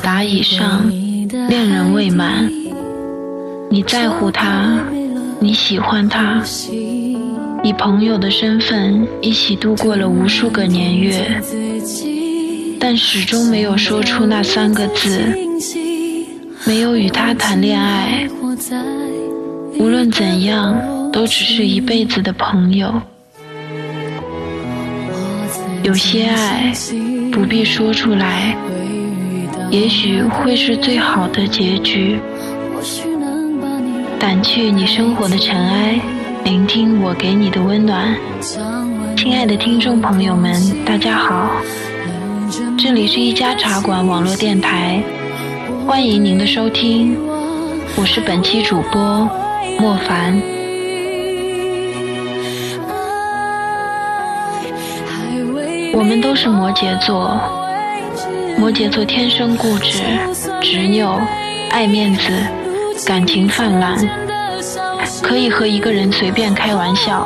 总有一类人，他们有达以上，恋人未满。你在乎他，你喜欢他，以朋友的身份一起度过了无数个年月，但始终没有说出那三个字，没有与他谈恋爱。无论怎样，都只是一辈子的朋友。有些爱不必说出来，也许会是最好的结局。掸去你生活的尘埃，聆听我给你的温暖。亲爱的听众朋友们，大家好，这里是一家茶馆网络电台，欢迎您的收听，我是本期主播莫凡。我们都是摩羯座，摩羯座天生固执、执拗、爱面子。感情泛滥，可以和一个人随便开玩笑，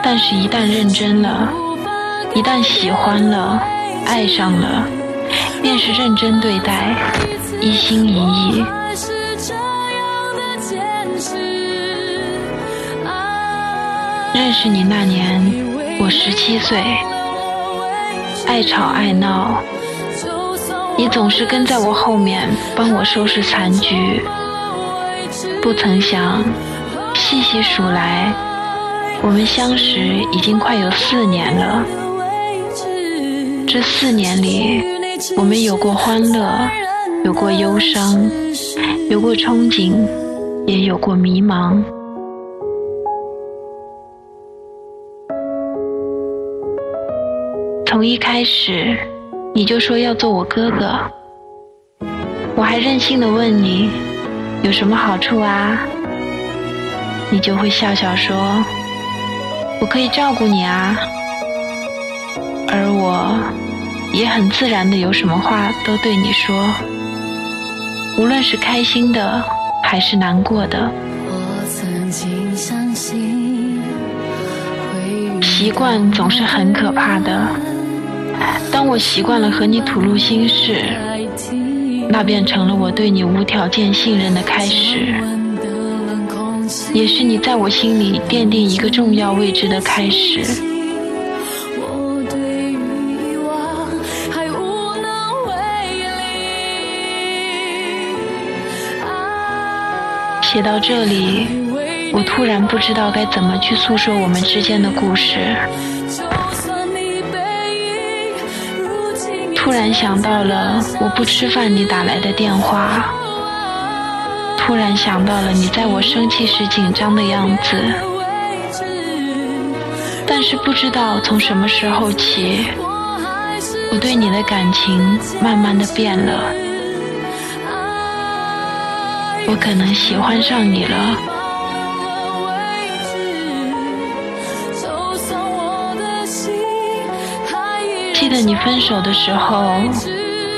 但是，一旦认真了，一旦喜欢了，爱上了，便是认真对待，一心一意。认识你那年，我十七岁，爱吵爱闹，你总是跟在我后面，帮我收拾残局。不曾想，细细数来，我们相识已经快有四年了。这四年里，我们有过欢乐，有过忧伤，有过憧憬，也有过迷茫。从一开始，你就说要做我哥哥，我还任性的问你。有什么好处啊？你就会笑笑说：“我可以照顾你啊。”而我也很自然的有什么话都对你说，无论是开心的还是难过的。习惯总是很可怕的。当我习惯了和你吐露心事。那便成了我对你无条件信任的开始，也是你在我心里奠定一个重要位置的开始。写到这里，我突然不知道该怎么去诉说我们之间的故事。突然想到了我不吃饭你打来的电话，突然想到了你在我生气时紧张的样子，但是不知道从什么时候起，我对你的感情慢慢的变了，我可能喜欢上你了。记得你分手的时候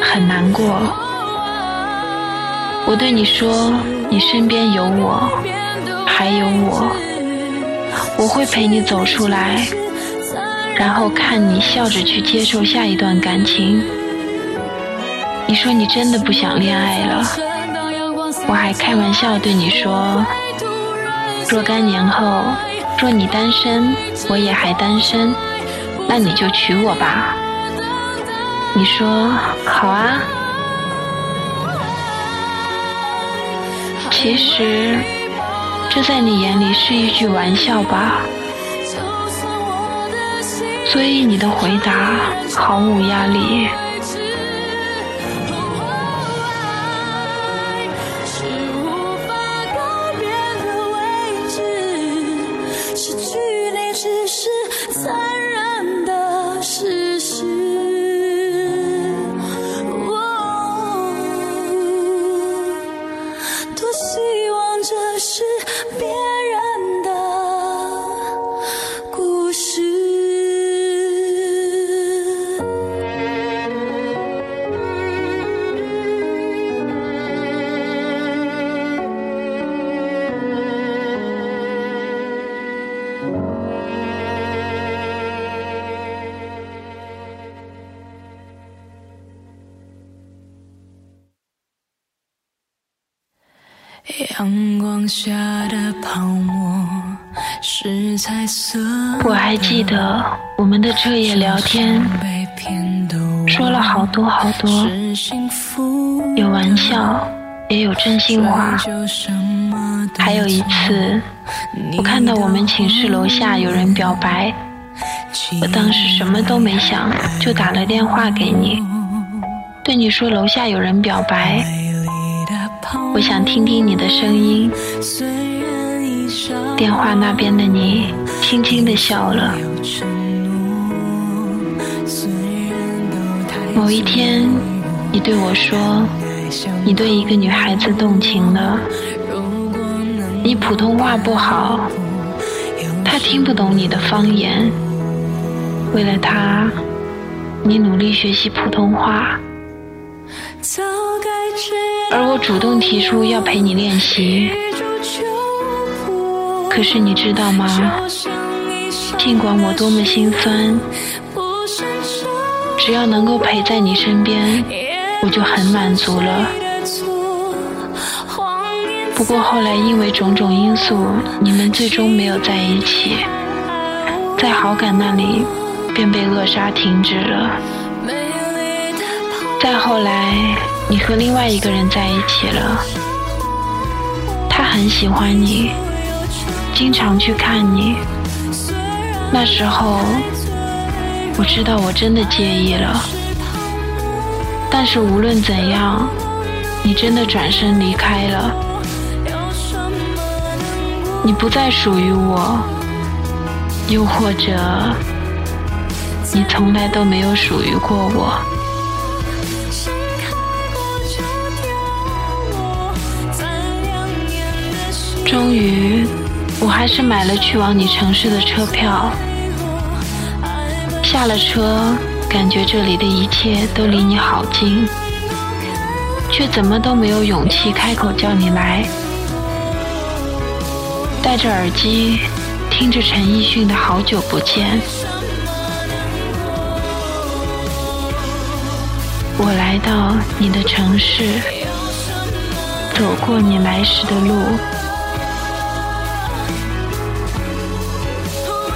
很难过，我对你说，你身边有我，还有我，我会陪你走出来，然后看你笑着去接受下一段感情。你说你真的不想恋爱了，我还开玩笑对你说，若干年后，若你单身，我也还单身，那你就娶我吧。你说好啊，其实这在你眼里是一句玩笑吧，所以你的回答毫无压力。阳光下的泡沫是彩色。我还记得我们的彻夜聊天，说了好多好多，有玩笑，也有真心话。还有一次，我看到我们寝室楼下有人表白，我当时什么都没想，就打了电话给你，对你说楼下有人表白。我想听听你的声音。电话那边的你轻轻的笑了。某一天，你对我说，你对一个女孩子动情了。你普通话不好，她听不懂你的方言。为了她，你努力学习普通话。走而我主动提出要陪你练习，可是你知道吗？尽管我多么心酸，只要能够陪在你身边，我就很满足了。不过后来因为种种因素，你们最终没有在一起，在好感那里便被扼杀停止了。再后来。你和另外一个人在一起了，他很喜欢你，经常去看你。那时候我知道我真的介意了，但是无论怎样，你真的转身离开了，你不再属于我，又或者你从来都没有属于过我。终于，我还是买了去往你城市的车票。下了车，感觉这里的一切都离你好近，却怎么都没有勇气开口叫你来。戴着耳机，听着陈奕迅的《好久不见》，我来到你的城市，走过你来时的路。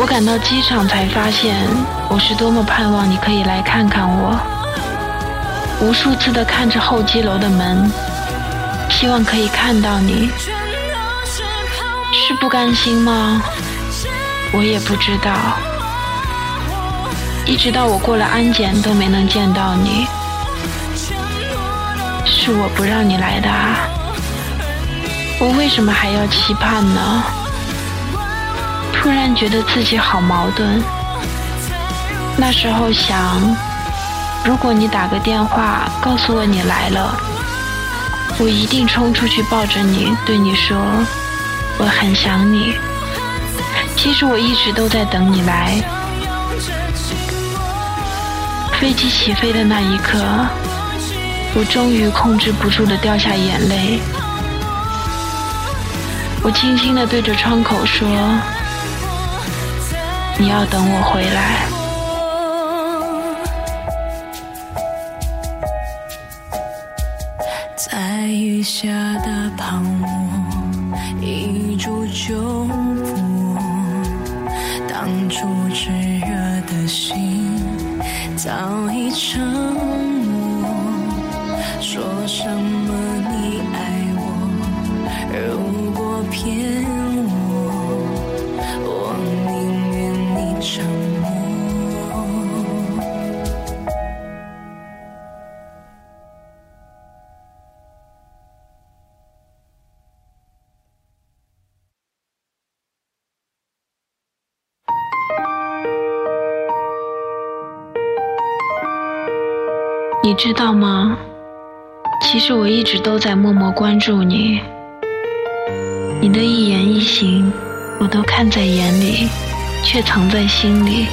我赶到机场才发现，我是多么盼望你可以来看看我。无数次的看着候机楼的门，希望可以看到你。是不甘心吗？我也不知道。一直到我过了安检都没能见到你，是我不让你来的啊！我为什么还要期盼呢？突然觉得自己好矛盾。那时候想，如果你打个电话告诉我你来了，我一定冲出去抱着你，对你说我很想你。其实我一直都在等你来。飞机起飞的那一刻，我终于控制不住的掉下眼泪。我轻轻的对着窗口说。你要等我回来。在雨下的泡沫，一触就破。当初炽热的心，早已沉默。说什么你爱我，如知道吗？其实我一直都在默默关注你，你的一言一行，我都看在眼里。却藏在心里。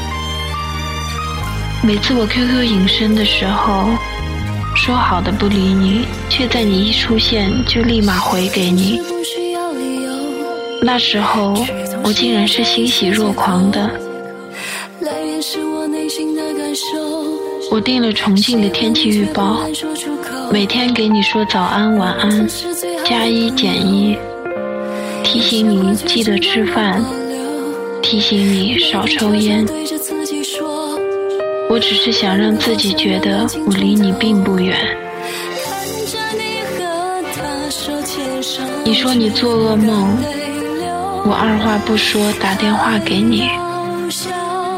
每次我 QQ 隐身的时候，说好的不理你，却在你一出现就立马回给你。那时候我竟然是欣喜若狂的。我订了重庆的天气预报，每天给你说早安晚安，加一减一，提醒你记得吃饭，提醒你少抽烟。我只是想让自己觉得我离你并不远。你说你做噩梦，我二话不说打电话给你，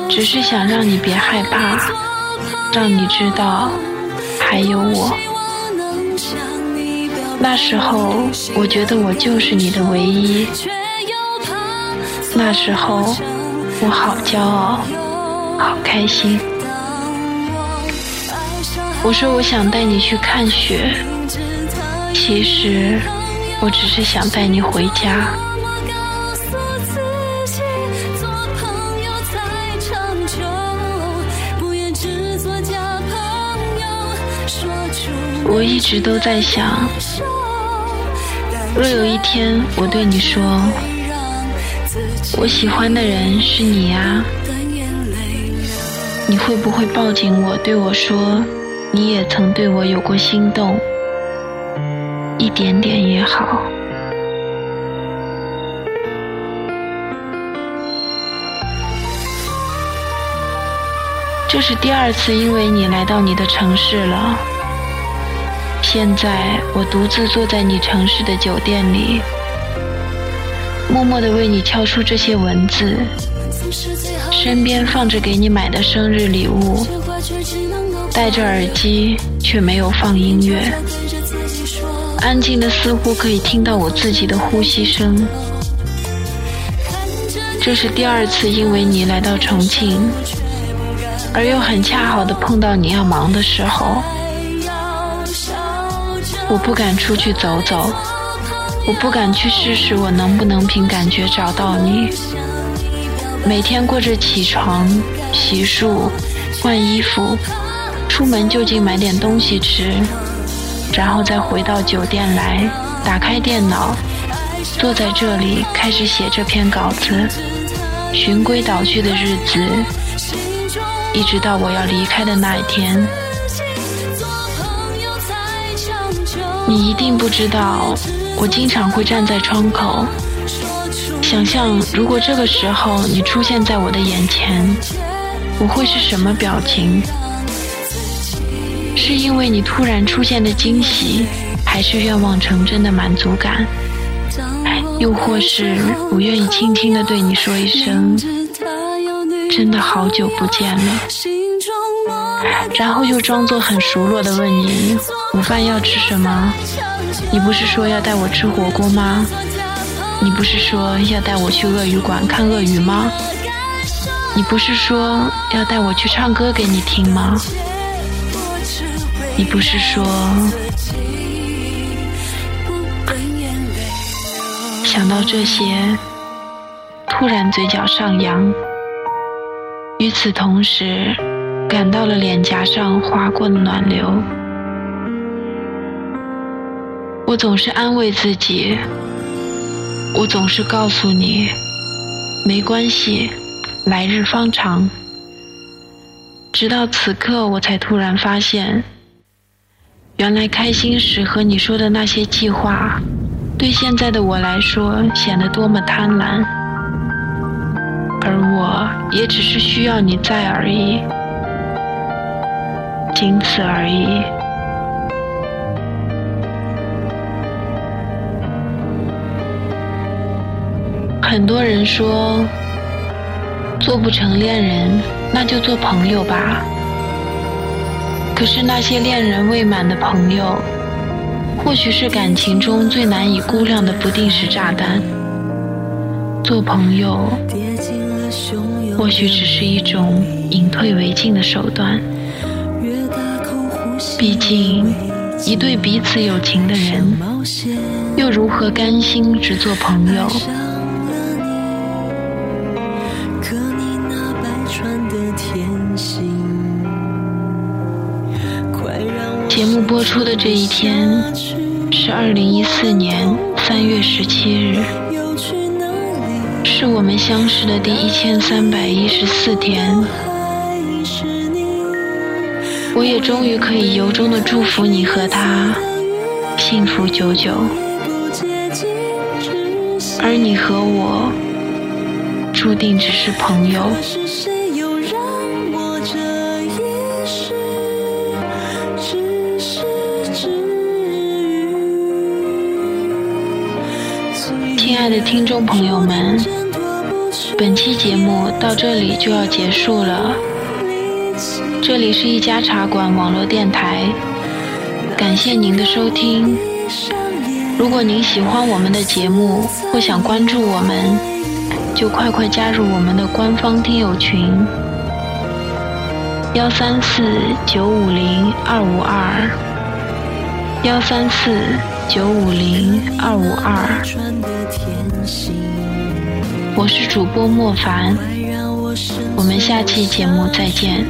只是想让你别害怕，让你知道还有我。那时候我觉得我就是你的唯一，那时候我好骄傲，好开心。我说我想带你去看雪，其实我只是想带你回家。我一直都在想，若有一天我对你说，我喜欢的人是你呀，你会不会抱紧我，对我说？你也曾对我有过心动，一点点也好。这是第二次因为你来到你的城市了。现在我独自坐在你城市的酒店里，默默的为你敲出这些文字，身边放着给你买的生日礼物。戴着耳机，却没有放音乐，安静的似乎可以听到我自己的呼吸声。这是第二次因为你来到重庆，而又很恰好的碰到你要忙的时候。我不敢出去走走，我不敢去试试我能不能凭感觉找到你。每天过着起床、洗漱、换衣服。出门就近买点东西吃，然后再回到酒店来，打开电脑，坐在这里开始写这篇稿子。循规蹈矩的日子，一直到我要离开的那一天。你一定不知道，我经常会站在窗口，想象如果这个时候你出现在我的眼前，我会是什么表情。是因为你突然出现的惊喜，还是愿望成真的满足感？又或是我愿意轻轻的对你说一声“真的好久不见了”，然后又装作很熟络的问你午饭要吃什么？你不是说要带我吃火锅吗？你不是说要带我去鳄鱼馆看鳄鱼吗？你不是说要带我去唱歌给你听吗？你不是说想到这些，突然嘴角上扬，与此同时感到了脸颊上划过的暖流。我总是安慰自己，我总是告诉你，没关系，来日方长。直到此刻，我才突然发现。原来开心时和你说的那些计划，对现在的我来说显得多么贪婪，而我也只是需要你在而已，仅此而已。很多人说，做不成恋人，那就做朋友吧。可是那些恋人未满的朋友，或许是感情中最难以估量的不定时炸弹。做朋友，或许只是一种隐退为进的手段。毕竟，一对彼此有情的人，又如何甘心只做朋友？节目播出的这一天是二零一四年三月十七日，是我们相识的第一千三百一十四天。我也终于可以由衷的祝福你和他幸福久久。而你和我注定只是朋友。亲爱的听众朋友们，本期节目到这里就要结束了。这里是一家茶馆网络电台，感谢您的收听。如果您喜欢我们的节目或想关注我们，就快快加入我们的官方听友群：幺三四九五零二五二，幺三四九五零二五二。我是主播莫凡，我们下期节目再见。